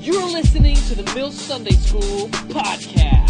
You're listening to the Mill Sunday School podcast.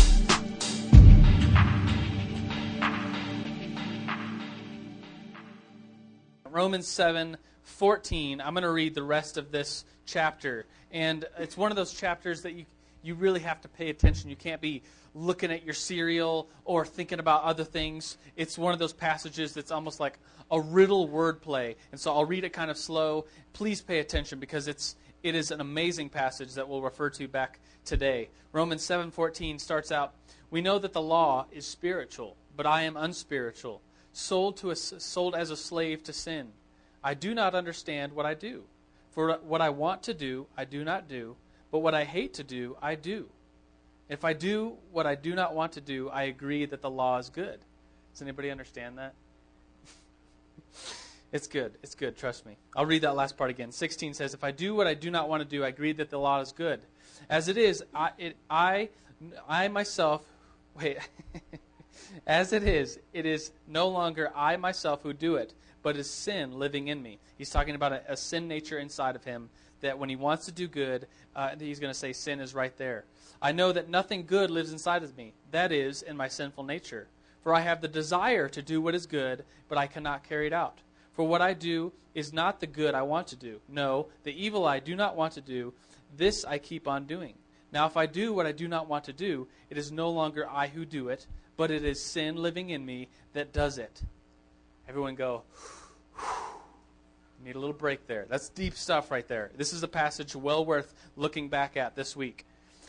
Romans 7 14. I'm going to read the rest of this chapter. And it's one of those chapters that you, you really have to pay attention. You can't be looking at your cereal or thinking about other things. It's one of those passages that's almost like a riddle wordplay. And so I'll read it kind of slow. Please pay attention because it's, it is an amazing passage that we'll refer to back today. Romans 7:14 starts out, "We know that the law is spiritual, but I am unspiritual, sold to a, sold as a slave to sin. I do not understand what I do. For what I want to do, I do not do, but what I hate to do, I do. If I do what I do not want to do, I agree that the law is good." Does anybody understand that? It's good. It's good. Trust me. I'll read that last part again. 16 says, If I do what I do not want to do, I agree that the law is good. As it is, I, it, I, I myself, wait, as it is, it is no longer I myself who do it, but is sin living in me. He's talking about a, a sin nature inside of him that when he wants to do good, uh, he's going to say sin is right there. I know that nothing good lives inside of me, that is, in my sinful nature. For I have the desire to do what is good, but I cannot carry it out. For what I do is not the good I want to do. No, the evil I do not want to do, this I keep on doing. Now, if I do what I do not want to do, it is no longer I who do it, but it is sin living in me that does it. Everyone go, need a little break there. That's deep stuff right there. This is a passage well worth looking back at this week.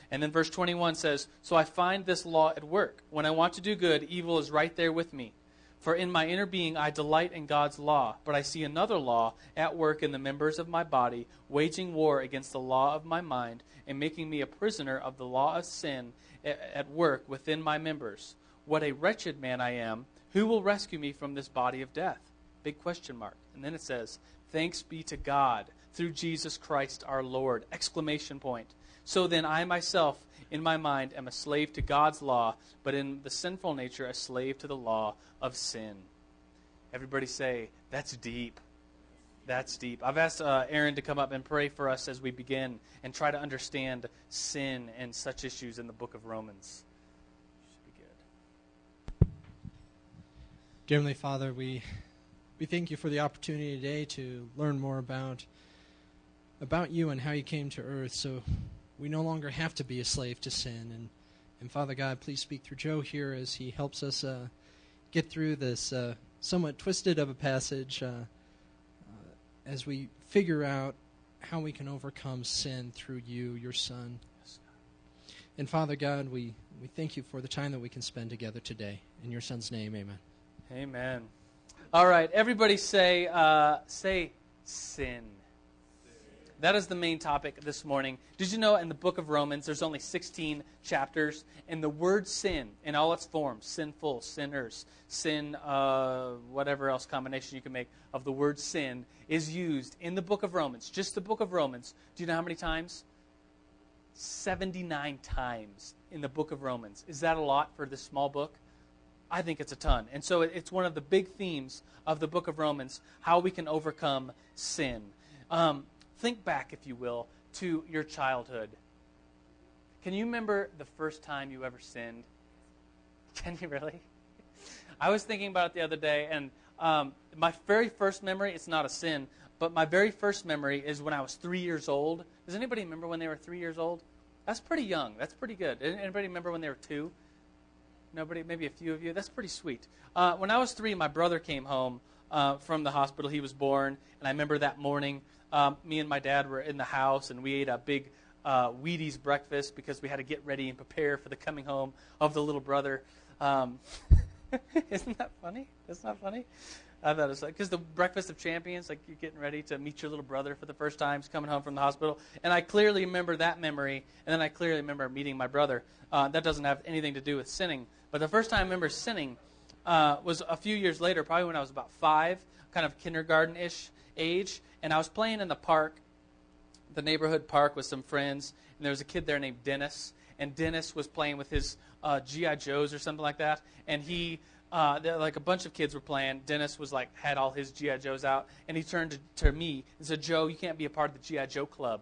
And then verse 21 says, So I find this law at work. When I want to do good, evil is right there with me. For in my inner being I delight in God's law, but I see another law at work in the members of my body, waging war against the law of my mind, and making me a prisoner of the law of sin at work within my members. What a wretched man I am! Who will rescue me from this body of death? Big question mark. And then it says, Thanks be to God through Jesus Christ our Lord! Exclamation point. So then I myself in my mind am a slave to God's law, but in the sinful nature, a slave to the law of sin. Everybody say, that's deep. That's deep. I've asked uh, Aaron to come up and pray for us as we begin and try to understand sin and such issues in the book of Romans. Should be good. Dear Heavenly Father, we we thank you for the opportunity today to learn more about about you and how you came to earth so we no longer have to be a slave to sin. And, and Father God, please speak through Joe here as he helps us uh, get through this uh, somewhat twisted of a passage uh, uh, as we figure out how we can overcome sin through you, your Son. And Father God, we, we thank you for the time that we can spend together today. In your Son's name, amen. Amen. All right, everybody say, uh, say sin. That is the main topic this morning. Did you know in the book of Romans there's only 16 chapters, and the word sin in all its forms sinful, sinners, sin, uh, whatever else combination you can make of the word sin is used in the book of Romans, just the book of Romans. Do you know how many times? 79 times in the book of Romans. Is that a lot for this small book? I think it's a ton. And so it's one of the big themes of the book of Romans how we can overcome sin. Um, think back, if you will, to your childhood. Can you remember the first time you ever sinned? Can you really? I was thinking about it the other day, and um, my very first memory, it's not a sin, but my very first memory is when I was three years old. Does anybody remember when they were three years old? That's pretty young. That's pretty good. Anybody remember when they were two? Nobody? Maybe a few of you? That's pretty sweet. Uh, when I was three, my brother came home uh, from the hospital. He was born, and I remember that morning um, me and my dad were in the house and we ate a big uh, Wheaties breakfast because we had to get ready and prepare for the coming home of the little brother. Um, isn't that funny? Not funny. I thought it was like because the breakfast of champions, like you're getting ready to meet your little brother for the first time, he's coming home from the hospital, and I clearly remember that memory, and then I clearly remember meeting my brother. Uh, that doesn't have anything to do with sinning, but the first time I remember sinning uh, was a few years later, probably when I was about five, kind of kindergarten-ish age, and I was playing in the park, the neighborhood park with some friends, and there was a kid there named Dennis, and Dennis was playing with his uh, GI Joes or something like that, and he. Uh, like a bunch of kids were playing. Dennis was like had all his GI Joes out, and he turned to, to me and said, "Joe, you can't be a part of the GI Joe club."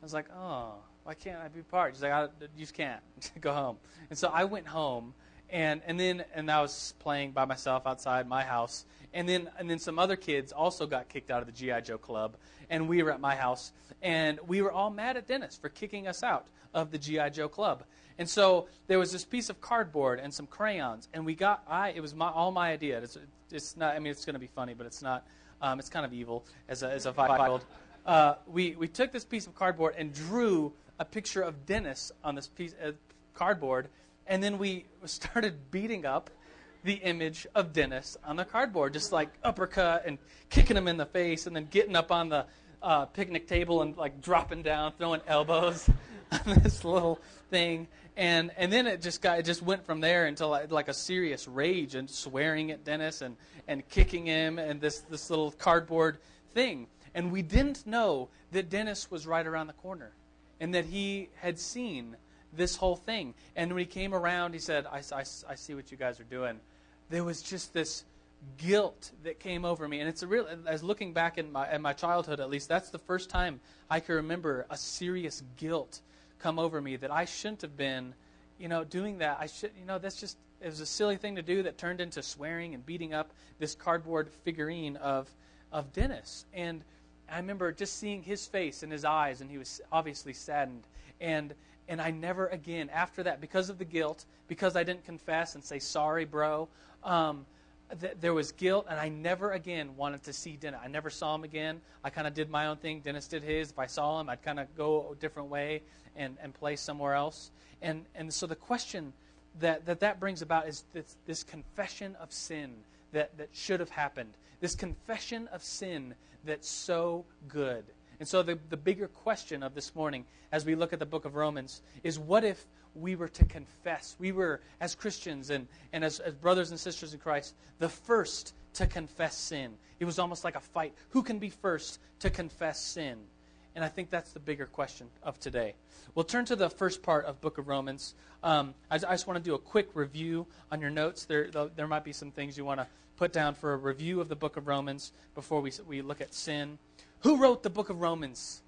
I was like, "Oh, why can't I be part? He's like, you just can't. Go home. And so I went home, and and then and I was playing by myself outside my house, and then and then some other kids also got kicked out of the GI Joe club, and we were at my house, and we were all mad at Dennis for kicking us out of the GI Joe club. And so there was this piece of cardboard and some crayons, and we got I it was my all my idea. It's, it's not I mean it's going to be funny, but it's not. Um, it's kind of evil as a as a five year old. Uh, we we took this piece of cardboard and drew a picture of Dennis on this piece of cardboard, and then we started beating up the image of Dennis on the cardboard, just like uppercut and kicking him in the face, and then getting up on the uh, picnic table and like dropping down, throwing elbows on this little thing, and and then it just got it just went from there until like, like a serious rage and swearing at Dennis and and kicking him and this this little cardboard thing, and we didn't know that Dennis was right around the corner and that he had seen this whole thing. And when he came around, he said, I, I, I see what you guys are doing. There was just this guilt that came over me. And it's a real, as looking back in my, in my childhood at least, that's the first time I can remember a serious guilt come over me that I shouldn't have been, you know, doing that. I should, you know, that's just, it was a silly thing to do that turned into swearing and beating up this cardboard figurine of, of Dennis. And I remember just seeing his face and his eyes, and he was obviously saddened. And and I never again after that, because of the guilt, because I didn't confess and say sorry, bro. Um, th- there was guilt, and I never again wanted to see Dennis. I never saw him again. I kind of did my own thing. Dennis did his. If I saw him, I'd kind of go a different way and and play somewhere else. And and so the question that that, that brings about is this, this confession of sin that, that should have happened. This confession of sin that's so good. And so, the, the bigger question of this morning, as we look at the book of Romans, is what if we were to confess? We were, as Christians and, and as, as brothers and sisters in Christ, the first to confess sin. It was almost like a fight. Who can be first to confess sin? And I think that's the bigger question of today. We'll turn to the first part of Book of Romans. Um, I, I, just want to do a quick review on your notes. There, there might be some things you want to put down for a review of the Book of Romans before we, we look at sin. Who wrote the Book of Romans?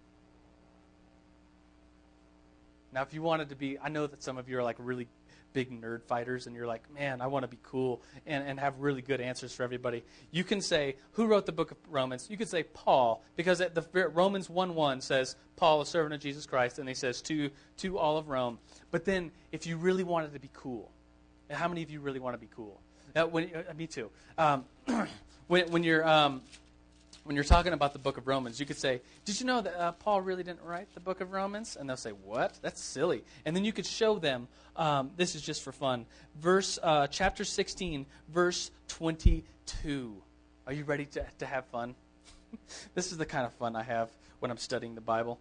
Now, if you wanted to be, I know that some of you are like really big nerd fighters and you're like, man, I want to be cool and, and have really good answers for everybody, you can say, who wrote the book of Romans? You could say Paul, because at the Romans 1 1 says, Paul, a servant of Jesus Christ, and he says, to, to all of Rome. But then, if you really wanted to be cool, how many of you really want to be cool? Uh, when, uh, me too. Um, when, when you're. Um, when you're talking about the book of Romans, you could say, Did you know that uh, Paul really didn't write the book of Romans? And they'll say, What? That's silly. And then you could show them, um, this is just for fun, verse, uh, chapter 16, verse 22. Are you ready to, to have fun? this is the kind of fun I have when I'm studying the Bible.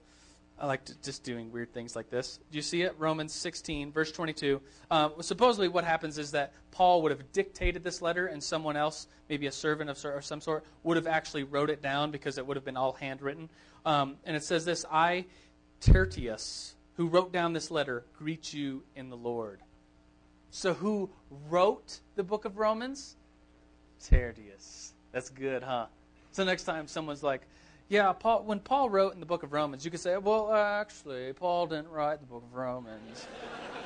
I like to, just doing weird things like this. Do you see it? Romans 16, verse 22. Um, supposedly, what happens is that Paul would have dictated this letter, and someone else, maybe a servant of, of some sort, would have actually wrote it down because it would have been all handwritten. Um, and it says this I, Tertius, who wrote down this letter, greet you in the Lord. So, who wrote the book of Romans? Tertius. That's good, huh? So, next time someone's like, yeah, Paul, when Paul wrote in the book of Romans, you could say, well, actually, Paul didn't write the book of Romans.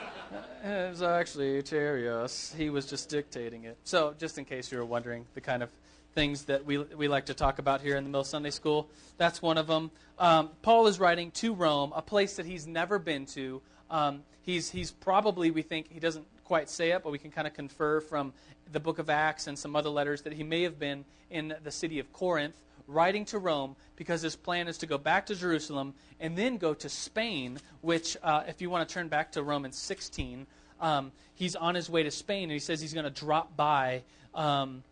it was actually Tertius. He was just dictating it. So, just in case you were wondering, the kind of things that we, we like to talk about here in the Mill Sunday School, that's one of them. Um, Paul is writing to Rome, a place that he's never been to. Um, he's, he's probably, we think, he doesn't quite say it, but we can kind of confer from the book of Acts and some other letters that he may have been in the city of Corinth writing to Rome because his plan is to go back to Jerusalem and then go to Spain, which, uh, if you want to turn back to Romans 16, um, he's on his way to Spain and he says he's going to drop by. Um,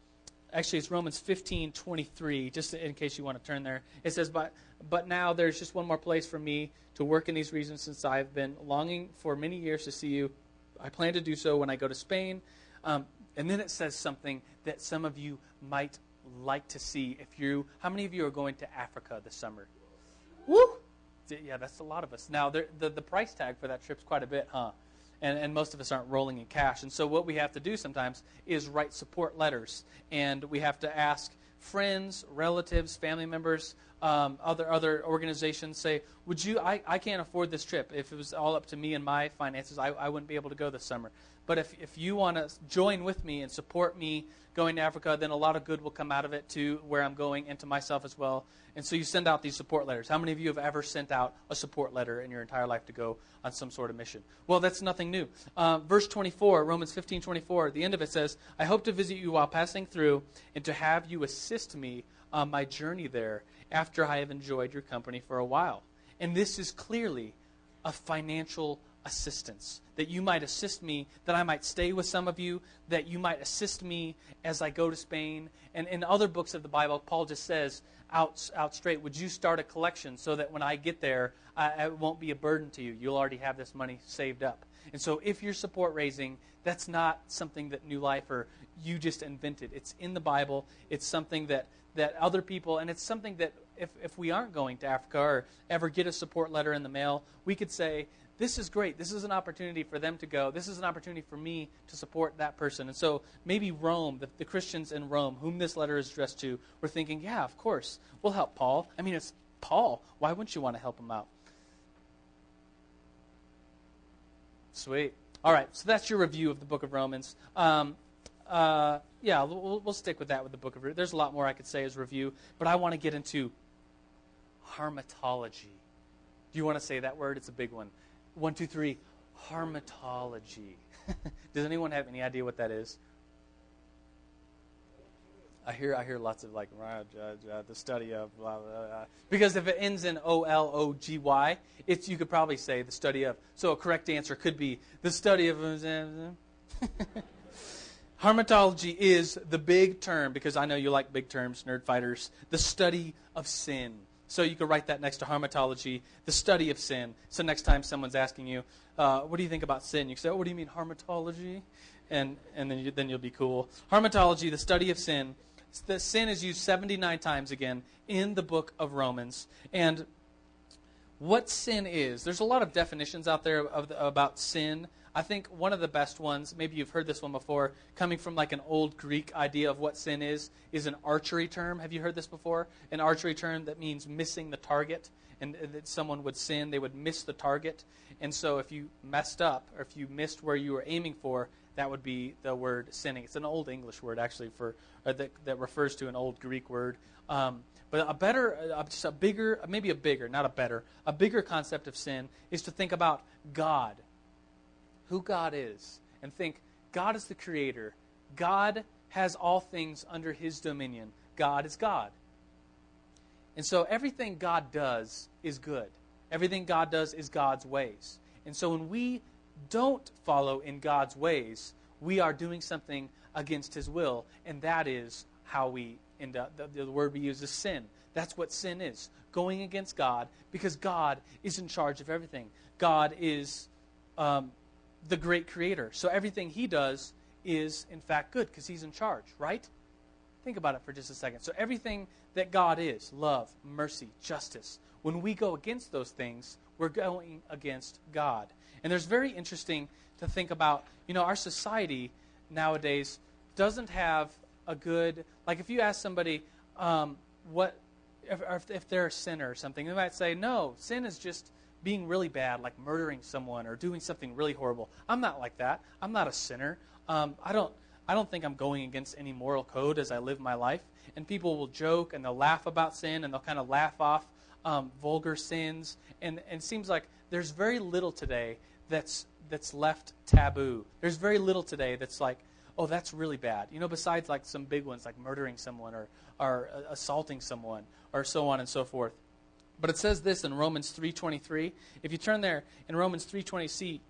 actually, it's Romans 15 23, just in case you want to turn there. It says, but, but now there's just one more place for me to work in these regions since I've been longing for many years to see you. I plan to do so when I go to Spain. Um, and then it says something that some of you might like to see if you how many of you are going to africa this summer? Woo! Yeah that's a lot of us. Now the, the, the price tag for that trip's quite a bit huh? And, and most of us aren't rolling in cash. And so what we have to do sometimes is write support letters. And we have to ask friends relatives family members um, other other organizations say, "Would you? I, I can't afford this trip. If it was all up to me and my finances, I, I wouldn't be able to go this summer. But if if you want to join with me and support me going to Africa, then a lot of good will come out of it to where I'm going and to myself as well. And so you send out these support letters. How many of you have ever sent out a support letter in your entire life to go on some sort of mission? Well, that's nothing new. Uh, verse 24, Romans 15 24, at the end of it says, I hope to visit you while passing through and to have you assist me on my journey there after I have enjoyed your company for a while. And this is clearly a financial assistance. That you might assist me, that I might stay with some of you, that you might assist me as I go to Spain. And in other books of the Bible, Paul just says out, out straight, Would you start a collection so that when I get there, I, it won't be a burden to you? You'll already have this money saved up. And so if you're support raising, that's not something that New Life or you just invented. It's in the Bible. It's something that, that other people, and it's something that if, if we aren't going to Africa or ever get a support letter in the mail, we could say, this is great. This is an opportunity for them to go. This is an opportunity for me to support that person. And so maybe Rome, the, the Christians in Rome, whom this letter is addressed to, were thinking, yeah, of course, we'll help Paul. I mean, it's Paul. Why wouldn't you want to help him out? Sweet. All right, so that's your review of the book of Romans. Um, uh, yeah, we'll, we'll, stick with that with the book of. There's a lot more I could say as review, but I want to get into harmatology. Do you want to say that word? It's a big one. One, two, three. Harmatology. Does anyone have any idea what that is? I hear I hear lots of like the study of blah, blah, blah. because if it ends in O L O G Y, it's you could probably say the study of. So a correct answer could be the study of. Harmatology is the big term because I know you like big terms, nerd fighters. The study of sin. So you could write that next to harmatology, the study of sin. So next time someone's asking you, uh, what do you think about sin? You can say, oh, what do you mean, harmatology? And, and then, you, then you'll be cool. Harmatology, the study of sin. The sin is used 79 times again in the book of Romans. And what sin is, there's a lot of definitions out there of the, about sin. I think one of the best ones, maybe you've heard this one before, coming from like an old Greek idea of what sin is, is an archery term. Have you heard this before? An archery term that means missing the target. And that someone would sin, they would miss the target. And so if you messed up, or if you missed where you were aiming for, that would be the word sinning. It's an old English word, actually, for that, that refers to an old Greek word. Um, but a better, uh, just a bigger, maybe a bigger, not a better, a bigger concept of sin is to think about God who God is and think God is the creator. God has all things under his dominion. God is God. And so everything God does is good. Everything God does is God's ways. And so when we don't follow in God's ways, we are doing something against his will, and that is how we end up. The, the word we use is sin. That's what sin is going against God because God is in charge of everything. God is um, the great creator. So everything he does is, in fact, good because he's in charge, right? Think about it for just a second. So everything that God is love, mercy, justice when we go against those things, we're going against God. And there's very interesting to think about, you know, our society nowadays doesn't have a good, like if you ask somebody um, what, if, if they're a sinner or something, they might say, no, sin is just being really bad, like murdering someone or doing something really horrible. I'm not like that. I'm not a sinner. Um, I don't. I don't think I'm going against any moral code as I live my life. And people will joke and they'll laugh about sin and they'll kind of laugh off um, vulgar sins. And, and it seems like there's very little today that's that's left taboo. There's very little today that's like, oh, that's really bad. You know, besides like some big ones like murdering someone or or uh, assaulting someone or so on and so forth. But it says this in Romans 3:23. If you turn there in Romans 3:20,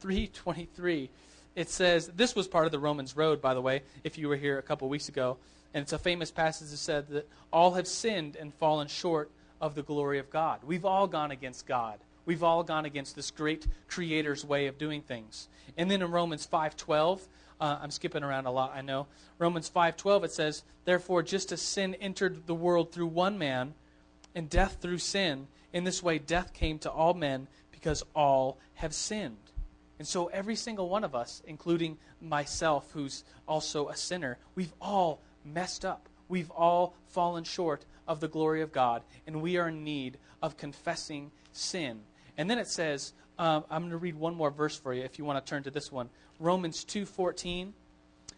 3:23, it says this was part of the Romans road, by the way. If you were here a couple weeks ago, and it's a famous passage that said that all have sinned and fallen short of the glory of God. We've all gone against God. We've all gone against this great Creator's way of doing things. And then in Romans 5:12, uh, I'm skipping around a lot, I know. Romans 5:12 it says, "Therefore, just as sin entered the world through one man." And death through sin. In this way, death came to all men because all have sinned. And so, every single one of us, including myself, who's also a sinner, we've all messed up. We've all fallen short of the glory of God, and we are in need of confessing sin. And then it says, um, I'm going to read one more verse for you if you want to turn to this one. Romans 2:14.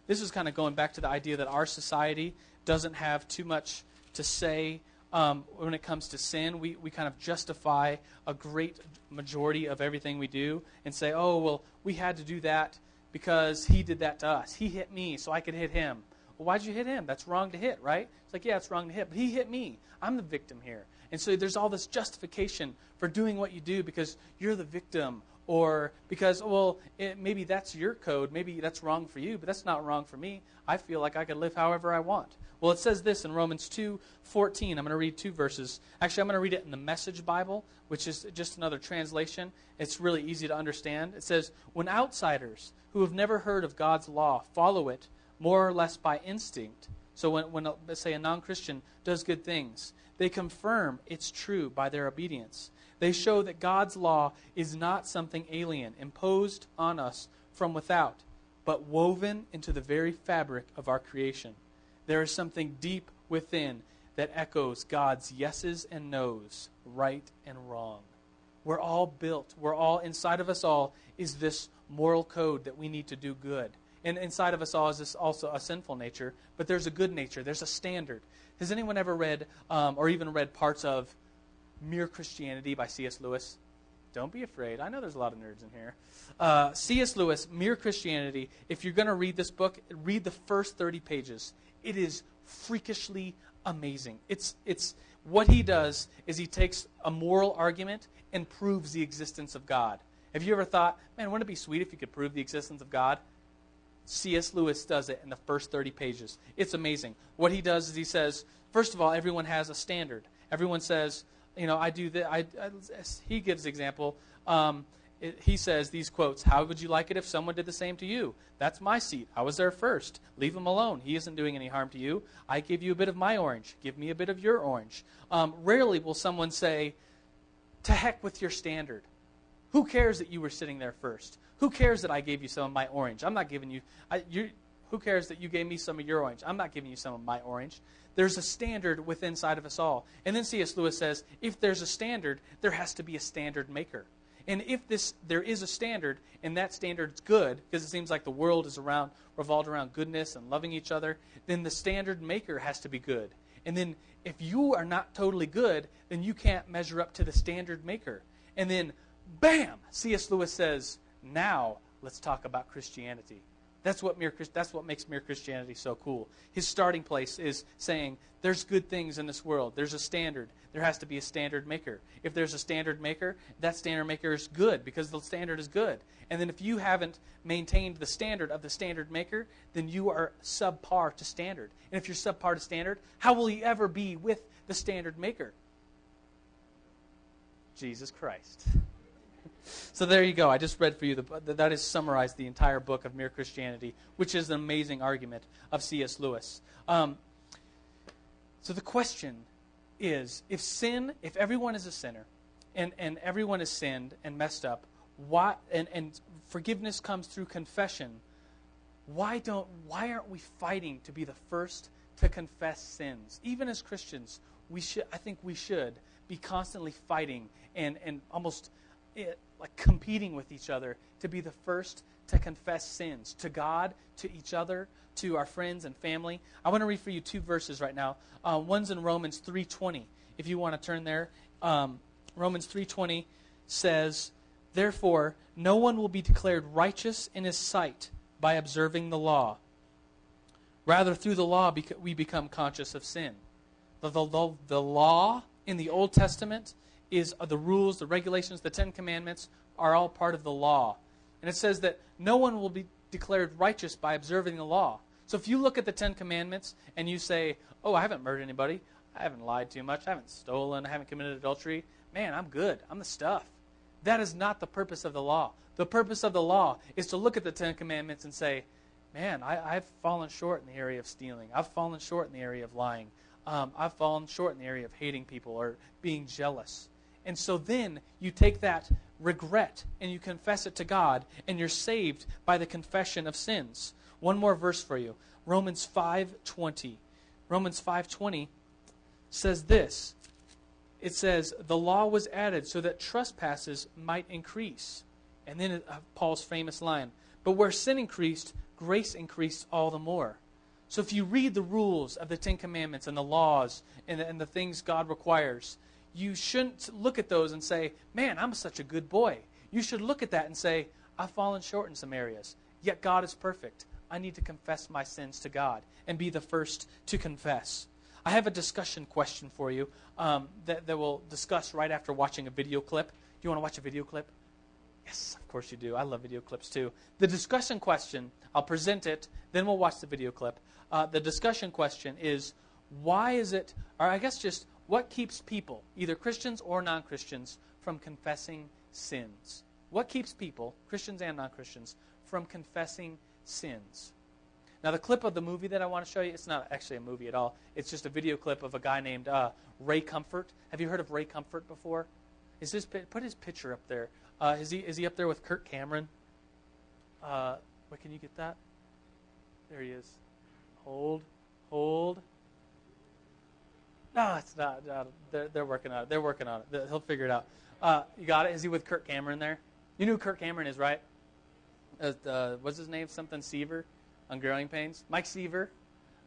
This is kind of going back to the idea that our society doesn't have too much to say um, when it comes to sin. We, we kind of justify a great majority of everything we do and say, oh, well, we had to do that because he did that to us. He hit me, so I could hit him. Well, why'd you hit him? That's wrong to hit, right? It's like, yeah, it's wrong to hit, but he hit me. I'm the victim here. And so there's all this justification for doing what you do because you're the victim or because, well, it, maybe that's your code. Maybe that's wrong for you, but that's not wrong for me. I feel like I can live however I want. Well, it says this in Romans 2 14. I'm going to read two verses. Actually, I'm going to read it in the Message Bible, which is just another translation. It's really easy to understand. It says, When outsiders who have never heard of God's law follow it more or less by instinct, so when, when say, a non Christian does good things, they confirm it's true by their obedience. They show that God's law is not something alien, imposed on us from without, but woven into the very fabric of our creation. There is something deep within that echoes God's yeses and nos, right and wrong. We're all built, we're all, inside of us all, is this moral code that we need to do good. And inside of us all is this also a sinful nature, but there's a good nature, there's a standard. Has anyone ever read um, or even read parts of Mere Christianity by C.S. Lewis? Don't be afraid. I know there's a lot of nerds in here. Uh, C.S. Lewis, Mere Christianity. If you're going to read this book, read the first 30 pages. It is freakishly amazing. It's, it's what he does is he takes a moral argument and proves the existence of God. Have you ever thought, man, wouldn't it be sweet if you could prove the existence of God? C.S. Lewis does it in the first 30 pages. It's amazing. What he does is he says, first of all, everyone has a standard. Everyone says, you know, I do that. I, I, he gives example. Um, it, he says these quotes How would you like it if someone did the same to you? That's my seat. I was there first. Leave him alone. He isn't doing any harm to you. I give you a bit of my orange. Give me a bit of your orange. Um, rarely will someone say, To heck with your standard. Who cares that you were sitting there first? Who cares that I gave you some of my orange? I'm not giving you. I, you who cares that you gave me some of your orange? I'm not giving you some of my orange. There's a standard within inside of us all. And then C.S. Lewis says, if there's a standard, there has to be a standard maker. And if this there is a standard, and that standard's good, because it seems like the world is around revolved around goodness and loving each other, then the standard maker has to be good. And then if you are not totally good, then you can't measure up to the standard maker. And then, bam, C.S. Lewis says, now, let's talk about Christianity. That's what, mere, that's what makes mere Christianity so cool. His starting place is saying, there's good things in this world. There's a standard. There has to be a standard maker. If there's a standard maker, that standard maker is good because the standard is good. And then if you haven't maintained the standard of the standard maker, then you are subpar to standard. And if you're subpar to standard, how will you ever be with the standard maker? Jesus Christ. So there you go. I just read for you. The, that has summarized the entire book of Mere Christianity, which is an amazing argument of C.S. Lewis. Um, so the question is if sin, if everyone is a sinner, and, and everyone has sinned and messed up, why, and, and forgiveness comes through confession, why, don't, why aren't we fighting to be the first to confess sins? Even as Christians, we should, I think we should be constantly fighting and, and almost it, like competing with each other to be the first to confess sins to God, to each other, to our friends and family. I want to read for you two verses right now. Uh, one's in Romans 3:20. If you want to turn there, um, Romans 3:20 says, "Therefore, no one will be declared righteous in his sight by observing the law. Rather, through the law, we become conscious of sin." The, the, the law in the Old Testament is the rules, the regulations, the Ten Commandments are all part of the law. And it says that no one will be declared righteous by observing the law. So if you look at the Ten Commandments and you say, oh, I haven't murdered anybody, I haven't lied too much, I haven't stolen, I haven't committed adultery, man, I'm good. I'm the stuff. That is not the purpose of the law. The purpose of the law is to look at the Ten Commandments and say, man, I, have fallen short in the area of stealing. I've fallen short in the area of lying. Um, I've fallen short in the area of hating people or being jealous. And so then you take that regret and you confess it to God, and you're saved by the confession of sins. One more verse for you. Romans 5:20. Romans 5:20 says this. It says the law was added so that trespasses might increase. And then uh, Paul's famous line, but where sin increased, grace increased all the more. So if you read the rules of the 10 commandments and the laws and the, and the things God requires, you shouldn't look at those and say, "Man, I'm such a good boy." You should look at that and say, "I've fallen short in some areas." Yet God is perfect. I need to confess my sins to God and be the first to confess. I have a discussion question for you um, that, that we'll discuss right after watching a video clip. Do you want to watch a video clip? Yes, of course you do. I love video clips too. The discussion question, I'll present it, then we'll watch the video clip. Uh, the discussion question is why is it, or I guess just what keeps people, either Christians or non Christians, from confessing sins? What keeps people, Christians and non Christians, from confessing sins? Now, the clip of the movie that I want to show you, it's not actually a movie at all. It's just a video clip of a guy named uh, Ray Comfort. Have you heard of Ray Comfort before? Is this put his picture up there? Uh, is he is he up there with Kirk Cameron? Uh, what can you get that? There he is. Hold, hold. No, it's not. No, they're, they're working on it. They're working on it. He'll figure it out. Uh, you got it. Is he with Kirk Cameron there? You knew Kirk Cameron is, right? Uh, what's his name? Something Seaver on Growing Pains. Mike Seaver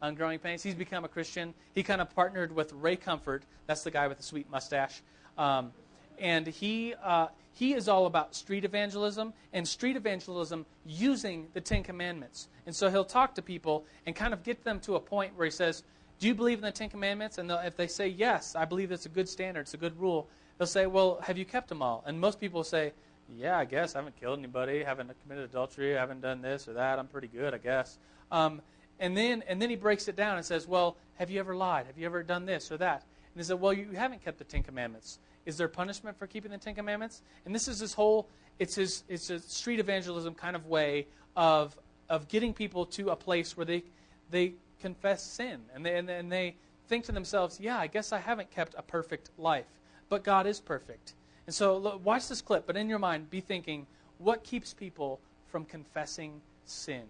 on Growing Pains. He's become a Christian. He kind of partnered with Ray Comfort. That's the guy with the sweet mustache. Um, and he uh, he is all about street evangelism and street evangelism using the Ten Commandments. And so he'll talk to people and kind of get them to a point where he says, "Do you believe in the Ten Commandments?" And if they say yes, I believe it's a good standard, it's a good rule. He'll say, "Well, have you kept them all?" And most people say, "Yeah, I guess I haven't killed anybody, haven't committed adultery, haven't done this or that. I'm pretty good, I guess." Um, and then and then he breaks it down and says, "Well, have you ever lied? Have you ever done this or that?" And he said, "Well, you haven't kept the Ten Commandments." Is there punishment for keeping the Ten Commandments? And this is this whole, it's, his, it's a street evangelism kind of way of, of getting people to a place where they, they confess sin. And they, and, and they think to themselves, yeah, I guess I haven't kept a perfect life. But God is perfect. And so look, watch this clip, but in your mind, be thinking, what keeps people from confessing sin?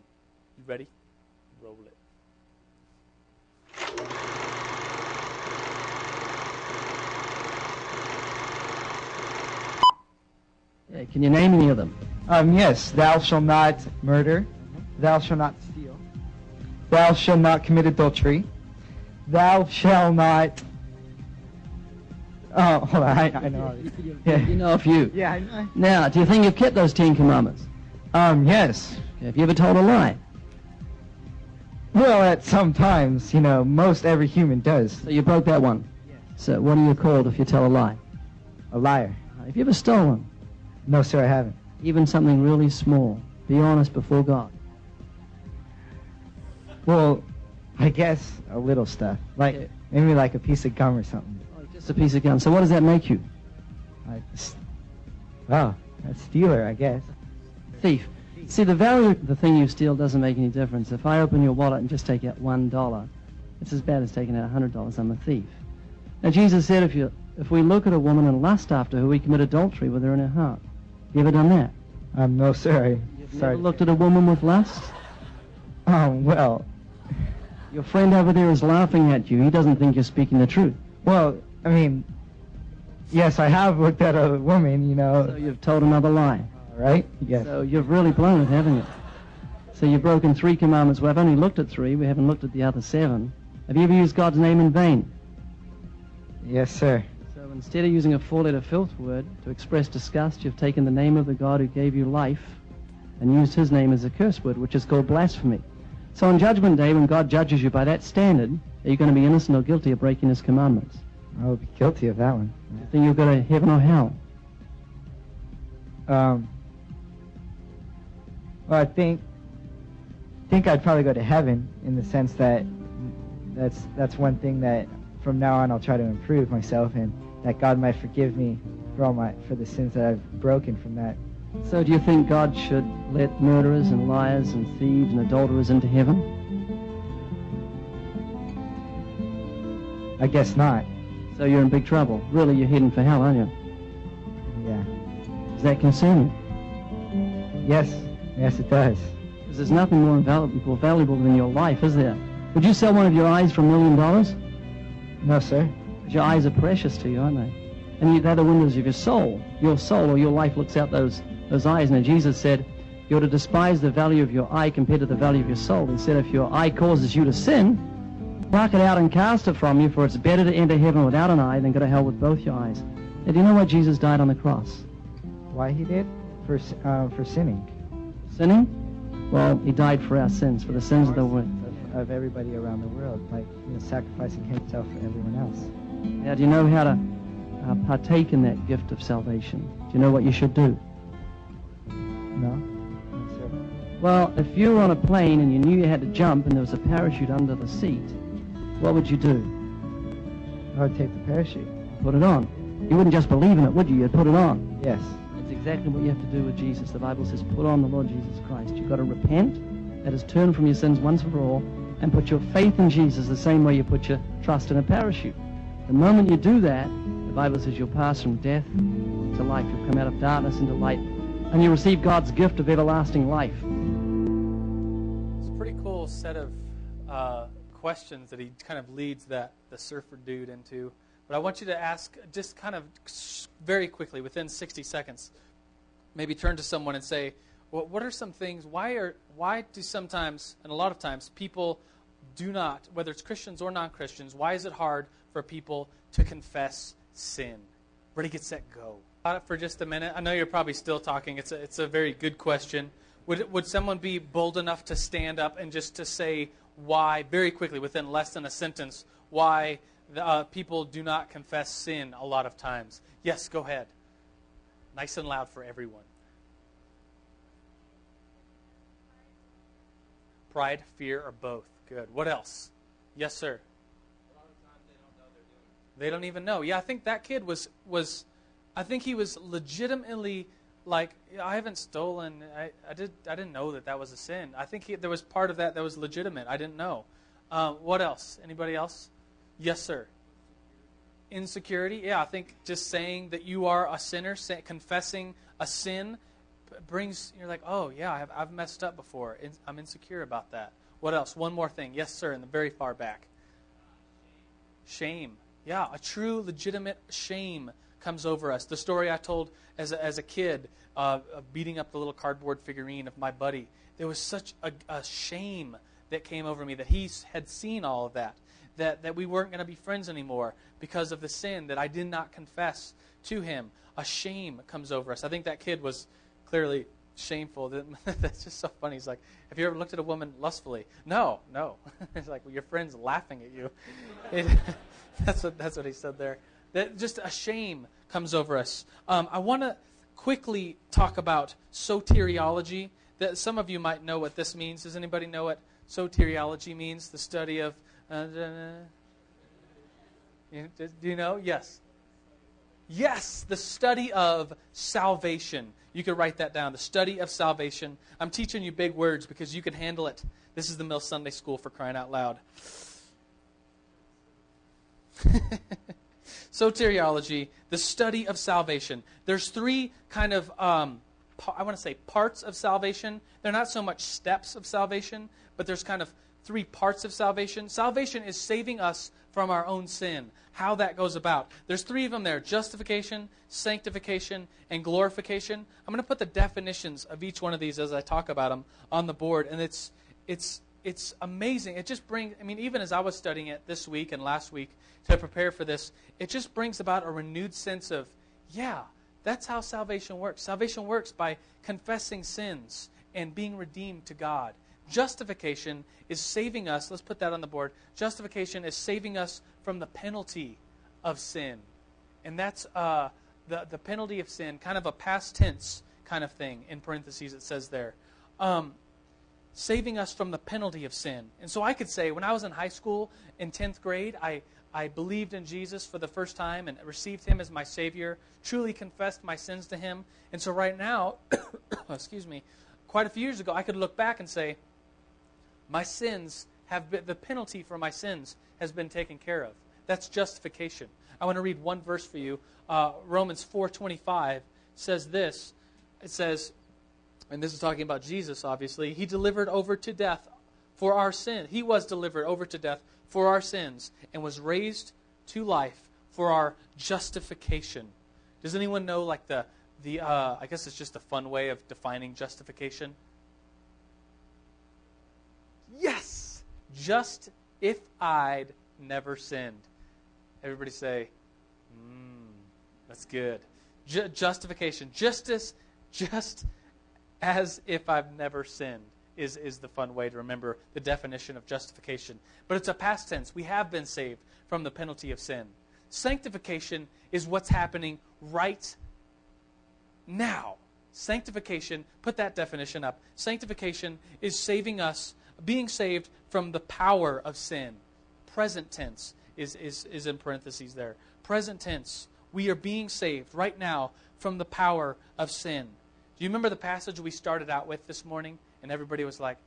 You ready? Roll it. Can you name any of them? Um, yes, thou shalt not murder, thou shalt not steal, thou shalt not commit adultery, thou shalt not. Oh, hold on, I, I know. Yeah. You know a few. Yeah, I know. Now, do you think you've kept those Ten Commandments? Um, yes. Have you ever told a lie? Well, at some times, you know, most every human does. So you broke that one. Yes. So what are you called if you tell a lie? A liar. Have you ever stolen? No, sir, I haven't. Even something really small. Be honest before God. Well, I guess a little stuff. Like Yeah. maybe like a piece of gum or something. Just a piece of gum. So what does that make you? S- wow, a stealer, I guess. Thief. See, the value of the thing you steal doesn't make any difference. If I open your wallet and just take out one dollar, it's as bad as taking out a hundred dollars. I'm a thief. Now, Jesus said, if you if we look at a woman and lust after her, we commit adultery with her in her heart. You ever done that? Um, no, sir. I, sorry. never looked at a woman with lust? Um, well, Your friend over there is laughing at you. He doesn't think you're speaking the truth. well, I mean, yes, I have looked at a woman, you know, So you've told another lie. right? Yes. So you've really blown it, haven't you? So you've broken three commandments. Well, I've only looked at three. We haven't looked at the other seven. Have you ever used God's name in vain? Yes, sir. So instead of using a four-letter filth word to express disgust, you've taken the name of the God who gave you life and used his name as a curse word, which is called blasphemy. So on Judgment Day, when God judges you by that standard, are you going to be innocent or guilty of breaking his commandments? I will be guilty of that one. Do you think you'll go to heaven or hell? Um, well, I think think I'd probably go to heaven in the sense that that's that's one thing that from now on I'll try to improve myself and that God might forgive me for all my for the sins that I've broken from that. So do you think God should let murderers and liars and thieves and adulterers into heaven? I guess not. So you're in big trouble. Really, you're heading for hell, aren't you? Yeah. Does that concern you? Yes. Yes, it does. Because there's nothing more valuable, valuable than your life, is there? Would you sell one of your eyes for a million dollars? No, sir. Because your eyes are precious to you, aren't they? And you, they're the windows of your soul. Your soul or your life looks out those, those eyes. Now, Jesus said, you're to despise the value of your eye compared to the value of your soul. He said, if your eye causes you to sin, pluck it out and cast it from you, for it's better to enter heaven without an eye than go to hell with both your eyes. Now, do you know why Jesus died on the cross? Why he did? For uh, for sinning. Sinning? Well, he died for our sins, for the sins of the world. Of, of everybody around the world, like you know, sacrificing himself for everyone else. Now, do you know how to uh, partake in that gift of salvation? Do you know what you should do? Well, if you were on a plane and you knew you had to jump and there was a parachute under the seat, what would you do? I would take the parachute. Put it on. You wouldn't just believe in it, would you? You'd put it on. Yes. That's exactly what you have to do with Jesus. The Bible says, put on the Lord Jesus Christ. You've got to repent, that is, turn from your sins once for all, and put your faith in Jesus the same way you put your trust in a parachute. The moment you do that, the Bible says you'll pass from death to life. You'll come out of darkness into light, and you receive God's gift of everlasting life. Cool set of uh, questions that he kind of leads that the surfer dude into. But I want you to ask just kind of very quickly, within 60 seconds, maybe turn to someone and say, well, "What are some things? Why are why do sometimes and a lot of times people do not, whether it's Christians or non-Christians, why is it hard for people to confess sin?" Ready, get set, go. About it for just a minute. I know you're probably still talking. It's a, it's a very good question. Would, would someone be bold enough to stand up and just to say why, very quickly, within less than a sentence, why the, uh, people do not confess sin a lot of times? Yes, go ahead. Nice and loud for everyone. Pride, fear, or both. Good. What else? Yes, sir. They don't even know. Yeah, I think that kid was was, I think he was legitimately like I haven't stolen. I, I did I didn't know that that was a sin. I think he, there was part of that that was legitimate. I didn't know. Uh, what else? Anybody else? Yes, sir. Insecurity. Yeah, I think just saying that you are a sinner, say, confessing a sin, brings you're like, oh yeah, I've, I've messed up before. I'm insecure about that. What else? One more thing. Yes, sir. In the very far back. Shame. Yeah, a true, legitimate shame comes over us. The story I told as a, as a kid, uh, of beating up the little cardboard figurine of my buddy, there was such a, a shame that came over me that he had seen all of that, that, that we weren't going to be friends anymore because of the sin that I did not confess to him. A shame comes over us. I think that kid was clearly shameful. That's just so funny. He's like, Have you ever looked at a woman lustfully? No, no. it's like, well, your friend's laughing at you. It, that's, what, that's what he said there. That just a shame comes over us. Um, I want to quickly talk about soteriology. That some of you might know what this means. Does anybody know what soteriology means? The study of. Uh, do you know? Yes. Yes, the study of salvation. You could write that down. The study of salvation. I'm teaching you big words because you can handle it. This is the Mill Sunday School for crying out loud. Soteriology, the study of salvation. There's three kind of, um, I want to say, parts of salvation. They're not so much steps of salvation, but there's kind of three parts of salvation. Salvation is saving us from our own sin. How that goes about. There's three of them there justification, sanctification, and glorification. I'm going to put the definitions of each one of these as I talk about them on the board, and it's, it's, it's amazing. It just brings, I mean, even as I was studying it this week and last week to prepare for this, it just brings about a renewed sense of, yeah, that's how salvation works. Salvation works by confessing sins and being redeemed to God. Justification is saving us, let's put that on the board. Justification is saving us from the penalty of sin. And that's uh, the, the penalty of sin, kind of a past tense kind of thing, in parentheses, it says there. Um, saving us from the penalty of sin. And so I could say, when I was in high school in 10th grade, I, I believed in Jesus for the first time and received him as my Savior, truly confessed my sins to him. And so right now, excuse me, quite a few years ago, I could look back and say, my sins have been, the penalty for my sins has been taken care of. That's justification. I want to read one verse for you. Uh, Romans 4.25 says this. It says, and this is talking about Jesus, obviously, he delivered over to death for our sin. He was delivered over to death for our sins and was raised to life for our justification. Does anyone know like the the uh, I guess it's just a fun way of defining justification? Yes, just if I'd never sinned. Everybody say, mm, that's good. Ju- justification, just as, just as if I've never sinned, is, is the fun way to remember the definition of justification. But it's a past tense. We have been saved from the penalty of sin. Sanctification is what's happening right now. Sanctification, put that definition up. Sanctification is saving us, being saved from the power of sin. Present tense is, is, is in parentheses there. Present tense. We are being saved right now from the power of sin. Do you remember the passage we started out with this morning? And everybody was like,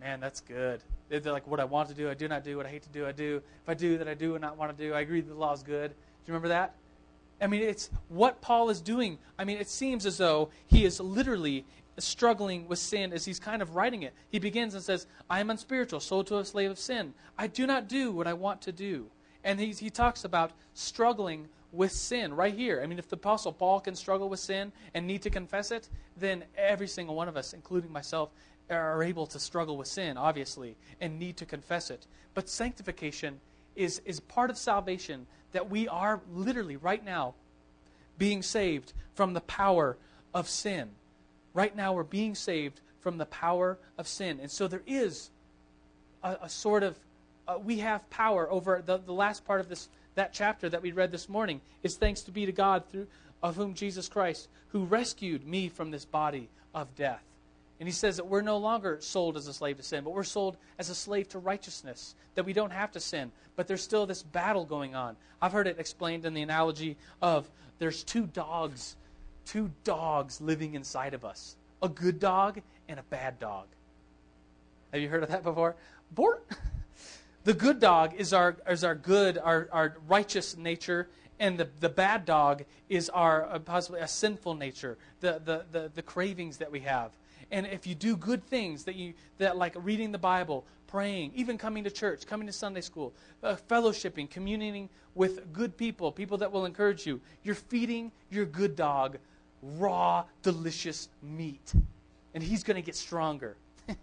man, that's good. They're like, what I want to do, I do not do. What I hate to do, I do. If I do that I do and not want to do, I agree that the law is good. Do you remember that? I mean, it's what Paul is doing. I mean, it seems as though he is literally struggling with sin as he's kind of writing it. He begins and says, I am unspiritual, sold to a slave of sin. I do not do what I want to do. And he, he talks about struggling with sin right here. I mean, if the Apostle Paul can struggle with sin and need to confess it, then every single one of us, including myself, are able to struggle with sin, obviously, and need to confess it. But sanctification is, is part of salvation that we are literally right now being saved from the power of sin. Right now, we're being saved from the power of sin. And so there is a, a sort of, uh, we have power over the, the last part of this that chapter that we read this morning is thanks to be to God through of whom Jesus Christ, who rescued me from this body of death. And he says that we're no longer sold as a slave to sin, but we're sold as a slave to righteousness, that we don't have to sin. But there's still this battle going on. I've heard it explained in the analogy of there's two dogs, two dogs living inside of us a good dog and a bad dog. Have you heard of that before? Bort. The good dog is our, is our good, our, our righteous nature, and the, the bad dog is our uh, possibly a sinful nature, the, the, the, the cravings that we have. And if you do good things that you that like reading the Bible, praying, even coming to church, coming to Sunday school, uh, fellowshipping, communing with good people, people that will encourage you, you're feeding your good dog raw, delicious meat, and he's going to get stronger.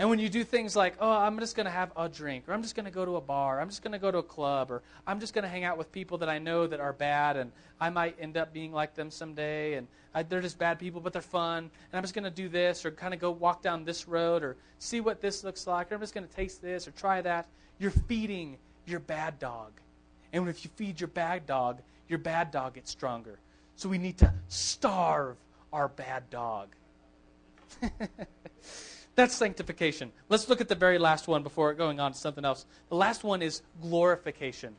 And when you do things like, oh, I'm just going to have a drink, or I'm just going to go to a bar, I'm just going to go to a club, or I'm just going to hang out with people that I know that are bad, and I might end up being like them someday, and I, they're just bad people, but they're fun, and I'm just going to do this, or kind of go walk down this road, or see what this looks like, or I'm just going to taste this, or try that. You're feeding your bad dog. And if you feed your bad dog, your bad dog gets stronger. So we need to starve our bad dog. That's sanctification. Let's look at the very last one before going on to something else. The last one is glorification.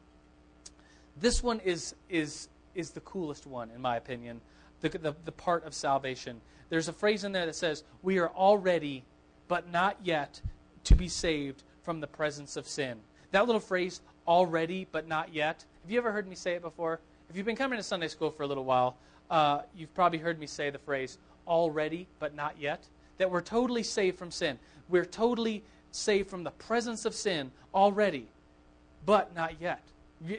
This one is, is, is the coolest one, in my opinion, the, the, the part of salvation. There's a phrase in there that says, We are already, but not yet, to be saved from the presence of sin. That little phrase, already, but not yet, have you ever heard me say it before? If you've been coming to Sunday school for a little while, uh, you've probably heard me say the phrase, already, but not yet that we're totally saved from sin. We're totally saved from the presence of sin already, but not yet.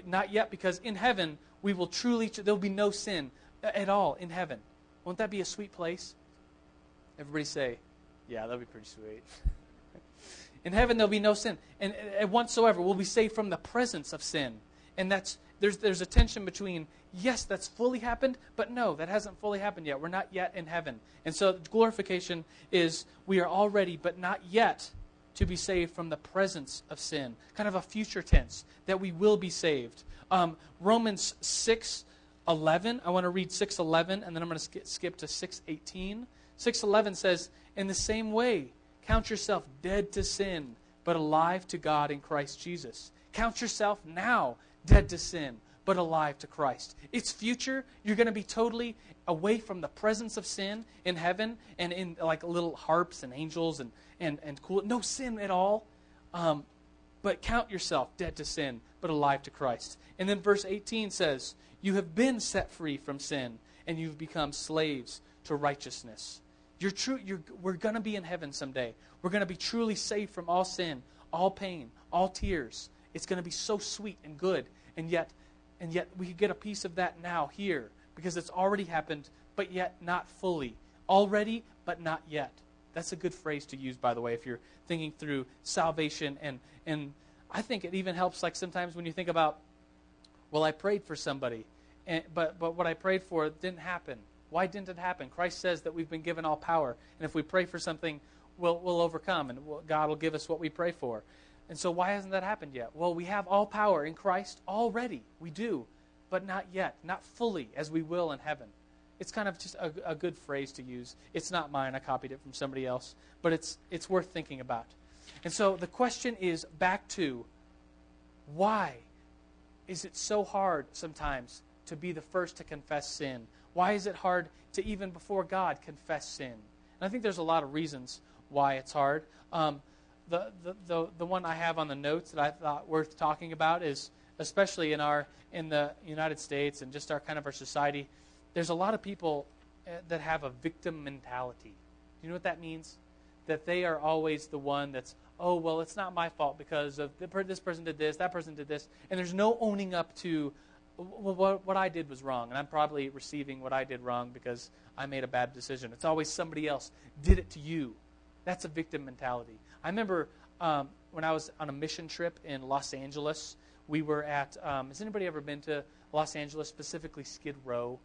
Not yet, because in heaven, we will truly, there'll be no sin uh, at all in heaven. Won't that be a sweet place? Everybody say, yeah, that'll be pretty sweet. in heaven, there'll be no sin. And, and whatsoever, we'll be saved from the presence of sin. And that's there's, there's a tension between, yes, that's fully happened, but no, that hasn't fully happened yet. We're not yet in heaven. And so glorification is we are already, but not yet, to be saved from the presence of sin. Kind of a future tense, that we will be saved. Um, Romans 6 11, I want to read 6:11 and then I'm going to skip to 6:18. 6:11 says, "In the same way, count yourself dead to sin, but alive to God in Christ Jesus. Count yourself now dead to sin, but alive to Christ. Its future, you're going to be totally away from the presence of sin in heaven and in like little harps and angels and, and, and cool. No sin at all. Um, but count yourself dead to sin, but alive to Christ. And then verse 18 says, You have been set free from sin, and you've become slaves to righteousness. You're true, you're, we're going to be in heaven someday. We're going to be truly saved from all sin, all pain, all tears. It's going to be so sweet and good. And yet, and yet we could get a piece of that now here because it's already happened, but yet not fully. Already, but not yet. That's a good phrase to use, by the way, if you're thinking through salvation. And, and I think it even helps, like sometimes when you think about, well, I prayed for somebody, and, but, but what I prayed for didn't happen. Why didn't it happen? Christ says that we've been given all power. And if we pray for something, we'll, we'll overcome, and we'll, God will give us what we pray for. And so, why hasn't that happened yet? Well, we have all power in Christ already. We do, but not yet, not fully as we will in heaven. It's kind of just a, a good phrase to use. It's not mine. I copied it from somebody else, but it's it's worth thinking about. And so the question is back to why is it so hard sometimes to be the first to confess sin? Why is it hard to even before God confess sin? And I think there's a lot of reasons why it's hard. Um, the, the, the, one I have on the notes that I thought worth talking about is especially in our in the United States and just our kind of our society, there's a lot of people eh, that have a victim mentality. Do you know what that means? That they are always the one that's, oh, well, it's not my fault because of this person did this, that person did this. And there's no owning up to, well, what, what I did was wrong. And I'm probably receiving what I did wrong because I made a bad decision. It's always somebody else did it to you. That's a victim mentality. I remember um, when I was on a mission trip in Los Angeles, we were at, um, has anybody ever been to Los Angeles, specifically Skid Row?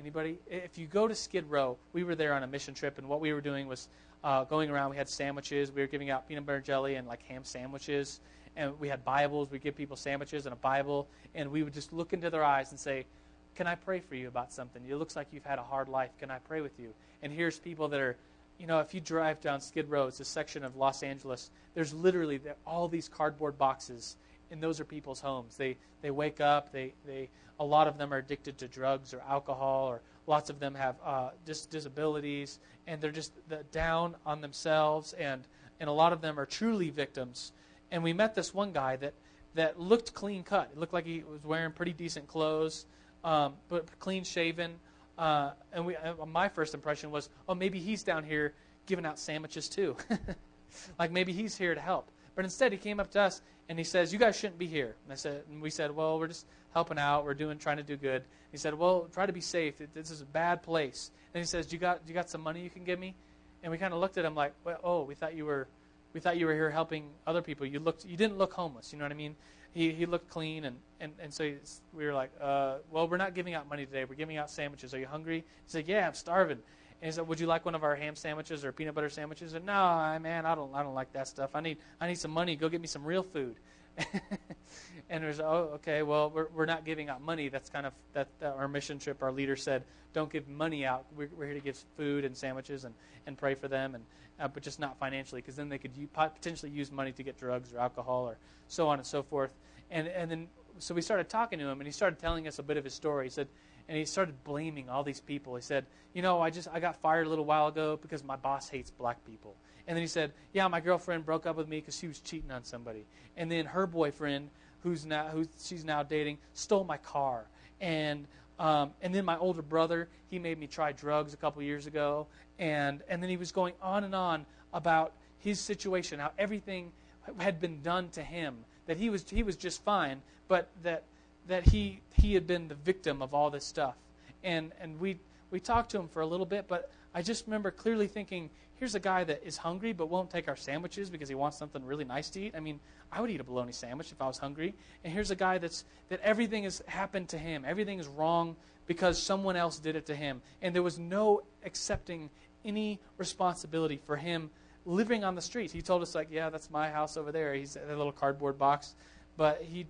Anybody? If you go to Skid Row, we were there on a mission trip, and what we were doing was uh, going around. We had sandwiches. We were giving out peanut butter jelly and like ham sandwiches, and we had Bibles. We give people sandwiches and a Bible, and we would just look into their eyes and say, "Can I pray for you about something? It looks like you've had a hard life. Can I pray with you?" And here's people that are, you know, if you drive down Skid Row, it's a section of Los Angeles. There's literally all these cardboard boxes and those are people's homes. They they wake up. They they a lot of them are addicted to drugs or alcohol, or lots of them have uh, dis- disabilities, and they're just down on themselves, and and a lot of them are truly victims. And we met this one guy that that looked clean cut. It looked like he was wearing pretty decent clothes, um, but clean shaven. Uh, and we, uh, my first impression was, oh, maybe he's down here giving out sandwiches too. like maybe he's here to help. But instead, he came up to us and he says, "You guys shouldn't be here." And I said, and we said, "Well, we're just helping out. We're doing, trying to do good." He said, "Well, try to be safe. This is a bad place." And he says, "You got, you got some money you can give me?" And we kind of looked at him like, well, "Oh, we thought you were, we thought you were here helping other people. You looked, you didn't look homeless. You know what I mean?" He, he looked clean, and, and, and so we were like, uh, well, we're not giving out money today. We're giving out sandwiches. Are you hungry? He said, yeah, I'm starving. And he said, "Would you like one of our ham sandwiches or peanut butter sandwiches?" And no, I man, I don't, I don't like that stuff. I need, I need some money. Go get me some real food. and was, oh, okay. Well, we're, we're not giving out money. That's kind of that, our mission trip. Our leader said, "Don't give money out. We're, we're here to give food and sandwiches and, and pray for them, and uh, but just not financially, because then they could potentially use money to get drugs or alcohol or so on and so forth." And and then so we started talking to him, and he started telling us a bit of his story. He said and he started blaming all these people. He said, "You know, I just I got fired a little while ago because my boss hates black people." And then he said, "Yeah, my girlfriend broke up with me because she was cheating on somebody." And then her boyfriend, who's now who she's now dating, stole my car. And um, and then my older brother, he made me try drugs a couple years ago. And and then he was going on and on about his situation, how everything had been done to him, that he was he was just fine, but that that he he had been the victim of all this stuff. And and we we talked to him for a little bit, but I just remember clearly thinking, here's a guy that is hungry but won't take our sandwiches because he wants something really nice to eat. I mean, I would eat a bologna sandwich if I was hungry. And here's a guy that's that everything has happened to him. Everything is wrong because someone else did it to him. And there was no accepting any responsibility for him living on the streets. He told us like, yeah, that's my house over there. He's in a little cardboard box. But he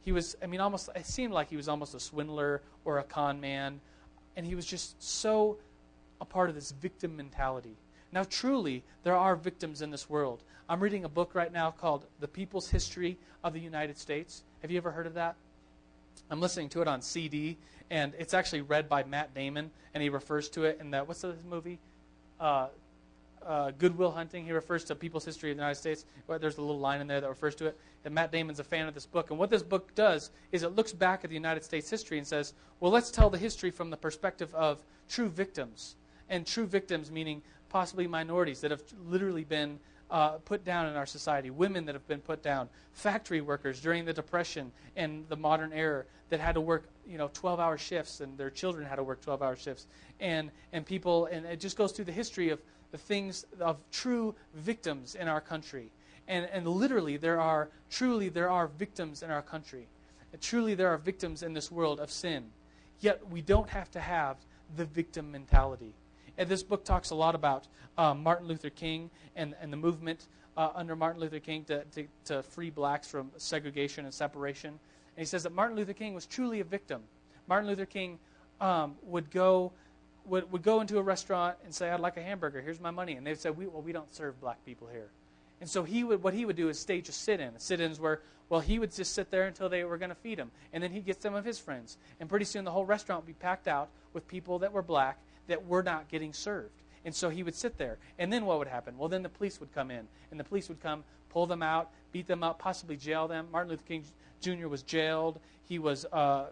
he was, I mean, almost, it seemed like he was almost a swindler or a con man. And he was just so a part of this victim mentality. Now, truly, there are victims in this world. I'm reading a book right now called The People's History of the United States. Have you ever heard of that? I'm listening to it on CD, and it's actually read by Matt Damon, and he refers to it in that, what's the movie? Uh, uh, Good Will Hunting, he refers to people's history of the United States. There's a little line in there that refers to it. And Matt Damon's a fan of this book. And what this book does is it looks back at the United States history and says, well, let's tell the history from the perspective of true victims. And true victims meaning possibly minorities that have literally been uh, put down in our society, women that have been put down, factory workers during the Depression and the modern era that had to work, you know, 12-hour shifts, and their children had to work 12-hour shifts, and and people, and it just goes through the history of the things of true victims in our country, and and literally there are truly there are victims in our country, and truly there are victims in this world of sin, yet we don't have to have the victim mentality. And this book talks a lot about uh, Martin Luther King and, and the movement uh, under Martin Luther King to, to, to free blacks from segregation and separation. And he says that Martin Luther King was truly a victim. Martin Luther King um, would go would, would go into a restaurant and say, "I'd like a hamburger. Here's my money." And they'd say, we, "Well, we don't serve black people here." And so he would what he would do is stage a sit-in. Sit-ins where well he would just sit there until they were going to feed him, and then he'd get some of his friends, and pretty soon the whole restaurant would be packed out with people that were black that were not getting served. And so he would sit there. And then what would happen? Well, then the police would come in, and the police would come, pull them out, beat them up, possibly jail them. Martin Luther King Jr. was jailed. He was uh,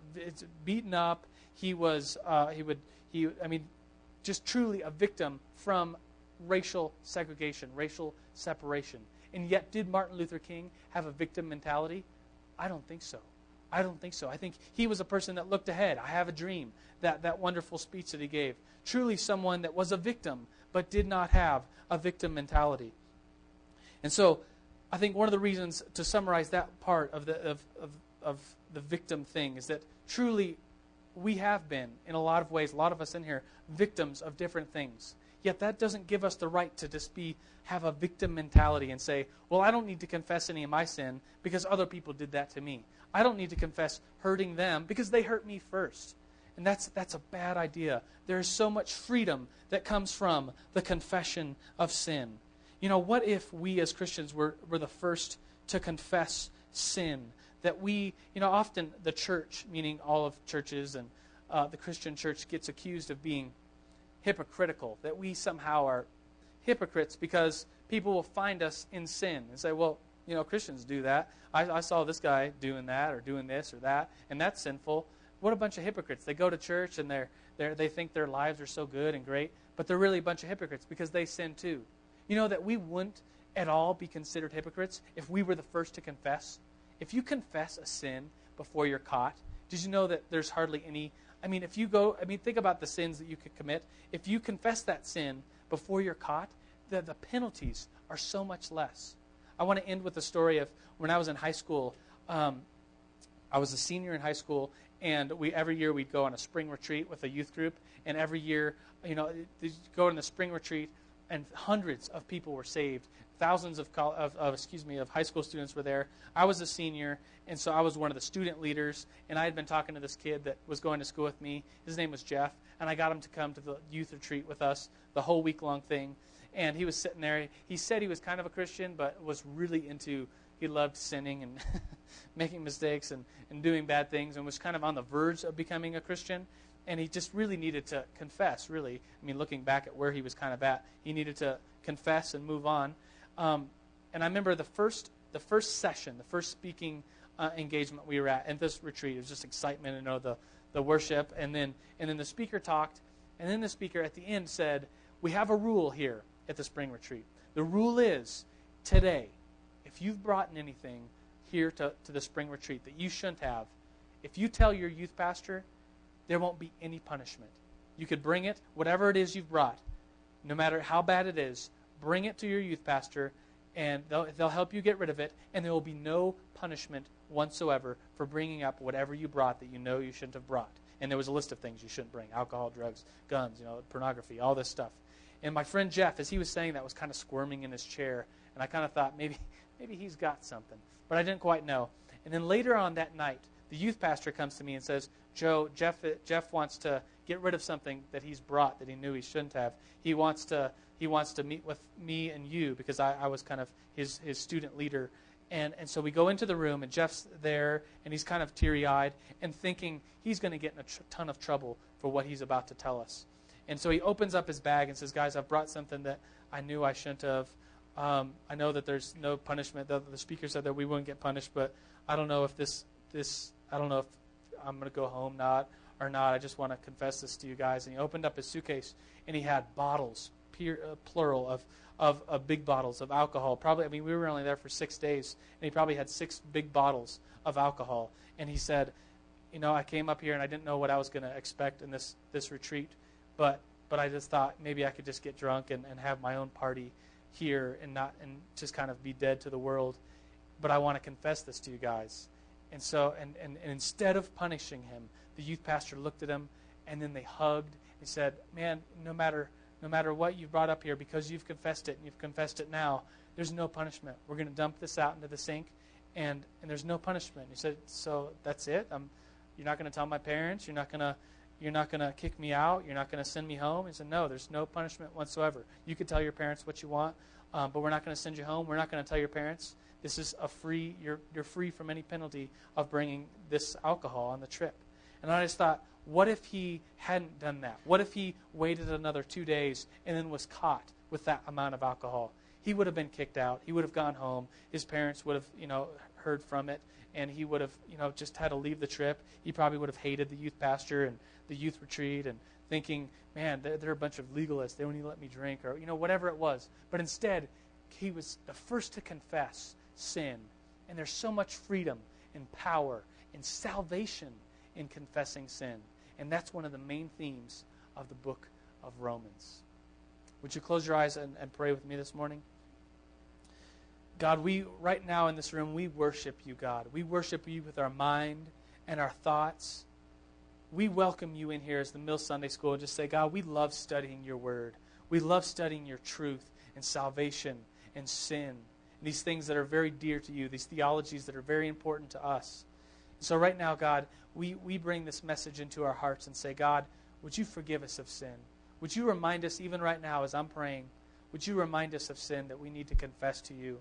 beaten up. He was uh, he would he I mean, just truly a victim from racial segregation, racial separation. And yet, did Martin Luther King have a victim mentality? I don't think so. I don't think so. I think he was a person that looked ahead. I have a dream. That, that wonderful speech that he gave. Truly someone that was a victim, but did not have a victim mentality. And so I think one of the reasons to summarize that part of the, of, of, of the victim thing is that truly we have been, in a lot of ways, a lot of us in here, victims of different things. Yet that doesn't give us the right to just be have a victim mentality and say, "Well, I don't need to confess any of my sin because other people did that to me. I don't need to confess hurting them because they hurt me first. And that's, that's a bad idea. There is so much freedom that comes from the confession of sin. You know, what if we as Christians were, were the first to confess sin? That we, you know, often the church, meaning all of churches and uh, the Christian church, gets accused of being hypocritical, that we somehow are hypocrites because people will find us in sin and say, well, you know, Christians do that. I, I saw this guy doing that or doing this or that, and that's sinful. What a bunch of hypocrites. They go to church and they're, they're, they think their lives are so good and great, but they're really a bunch of hypocrites because they sin too. You know that we wouldn't at all be considered hypocrites if we were the first to confess? If you confess a sin before you're caught, did you know that there's hardly any? I mean, if you go, I mean, think about the sins that you could commit. If you confess that sin before you're caught, the, the penalties are so much less. I want to end with a story of when I was in high school. Um, I was a senior in high school, and we every year we'd go on a spring retreat with a youth group. And every year, you know, go on the spring retreat, and hundreds of people were saved. Thousands of, of, of, excuse me of high school students were there. I was a senior, and so I was one of the student leaders. And I had been talking to this kid that was going to school with me. His name was Jeff, and I got him to come to the youth retreat with us, the whole week long thing and he was sitting there. He said he was kind of a Christian, but was really into, he loved sinning and making mistakes and, and doing bad things and was kind of on the verge of becoming a Christian. And he just really needed to confess, really. I mean, looking back at where he was kind of at, he needed to confess and move on. Um, and I remember the first, the first session, the first speaking uh, engagement we were at at this retreat. It was just excitement, you know, the, the worship. And then, and then the speaker talked. And then the speaker at the end said, We have a rule here at the spring retreat. The rule is today, if you've brought in anything here to, to the spring retreat that you shouldn't have, if you tell your youth pastor, there won't be any punishment. You could bring it, whatever it is you've brought, no matter how bad it is, bring it to your youth pastor, and they'll, they'll help you get rid of it, and there will be no punishment whatsoever for bringing up whatever you brought that you know you shouldn't have brought. And there was a list of things you shouldn't bring alcohol, drugs, guns, you know, pornography, all this stuff. And my friend Jeff, as he was saying that, was kind of squirming in his chair. And I kind of thought maybe, maybe he's got something. But I didn't quite know. And then later on that night, the youth pastor comes to me and says, Joe, Jeff, Jeff wants to get rid of something that he's brought that he knew he shouldn't have. He wants to, he wants to meet with me and you because I, I was kind of his, his student leader. And, and so we go into the room, and Jeff's there, and he's kind of teary eyed and thinking he's going to get in a tr- ton of trouble for what he's about to tell us. And so he opens up his bag and says, Guys, I've brought something that I knew I shouldn't have. Um, I know that there's no punishment. The, the speaker said that we wouldn't get punished, but I don't know if this, this I don't know if I'm going to go home not or not. I just want to confess this to you guys. And he opened up his suitcase and he had bottles, uh, plural of, of, of big bottles of alcohol. Probably, I mean, we were only there for six days, and he probably had six big bottles of alcohol. And he said, you know, I came up here and I didn't know what I was going to expect in this, this retreat, but, but I just thought maybe I could just get drunk and, and have my own party here and not and just kind of be dead to the world. But I want to confess this to you guys. And so, and, and, and instead of punishing him, the youth pastor looked at him and then they hugged. He said, Man, no matter, no matter what you've brought up here, because you've confessed it and you've confessed it now, there's no punishment. We're going to dump this out into the sink and, and there's no punishment. He said, So that's it? I'm, you're not going to tell my parents? You're not going to. You're not going to kick me out. You're not going to send me home. He said, No, there's no punishment whatsoever. You can tell your parents what you want, um, but we're not going to send you home. We're not going to tell your parents. This is a free, you're, you're free from any penalty of bringing this alcohol on the trip. And I just thought, what if he hadn't done that? What if he waited another two days and then was caught with that amount of alcohol? He would have been kicked out. He would have gone home. His parents would have, you know, heard from it, and he would have, you know, just had to leave the trip. He probably would have hated the youth pastor and the youth retreat and thinking, man, they're, a bunch of legalists. They won't even let me drink, or, you know, whatever it was. But instead, he was the first to confess sin. And there's so much freedom and power and salvation in confessing sin. And that's one of the main themes of the book of Romans. Would you close your eyes and, and pray with me this morning? God, we, right now in this room, we worship you, God. We worship you with our mind and our thoughts. We welcome you in here as the Mill Sunday School and just say, God, we love studying your word. We love studying your truth and salvation and sin. And these things that are very dear to you, these theologies that are very important to us. So, right now, God, we, we bring this message into our hearts and say, God, would you forgive us of sin? Would you remind us, even right now as I'm praying, would you remind us of sin that we need to confess to you?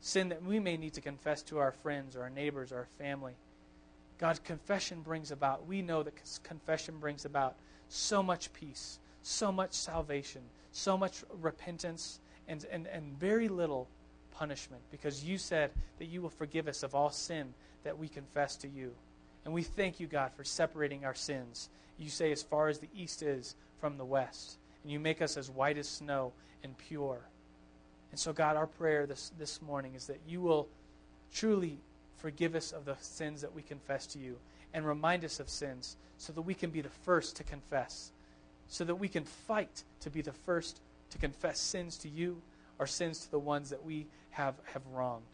Sin that we may need to confess to our friends or our neighbors or our family. God, confession brings about, we know that confession brings about so much peace, so much salvation, so much repentance, and, and, and very little punishment because you said that you will forgive us of all sin that we confess to you. And we thank you, God, for separating our sins. You say, as far as the east is from the west. And you make us as white as snow and pure. And so, God, our prayer this, this morning is that you will truly forgive us of the sins that we confess to you and remind us of sins so that we can be the first to confess, so that we can fight to be the first to confess sins to you or sins to the ones that we have, have wronged.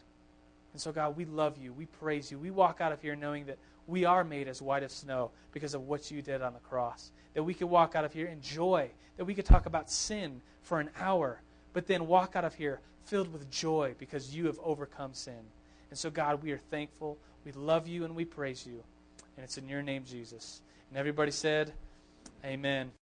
And so, God, we love you. We praise you. We walk out of here knowing that we are made as white as snow because of what you did on the cross. That we could walk out of here in joy. That we could talk about sin for an hour, but then walk out of here filled with joy because you have overcome sin. And so, God, we are thankful. We love you and we praise you. And it's in your name, Jesus. And everybody said, Amen.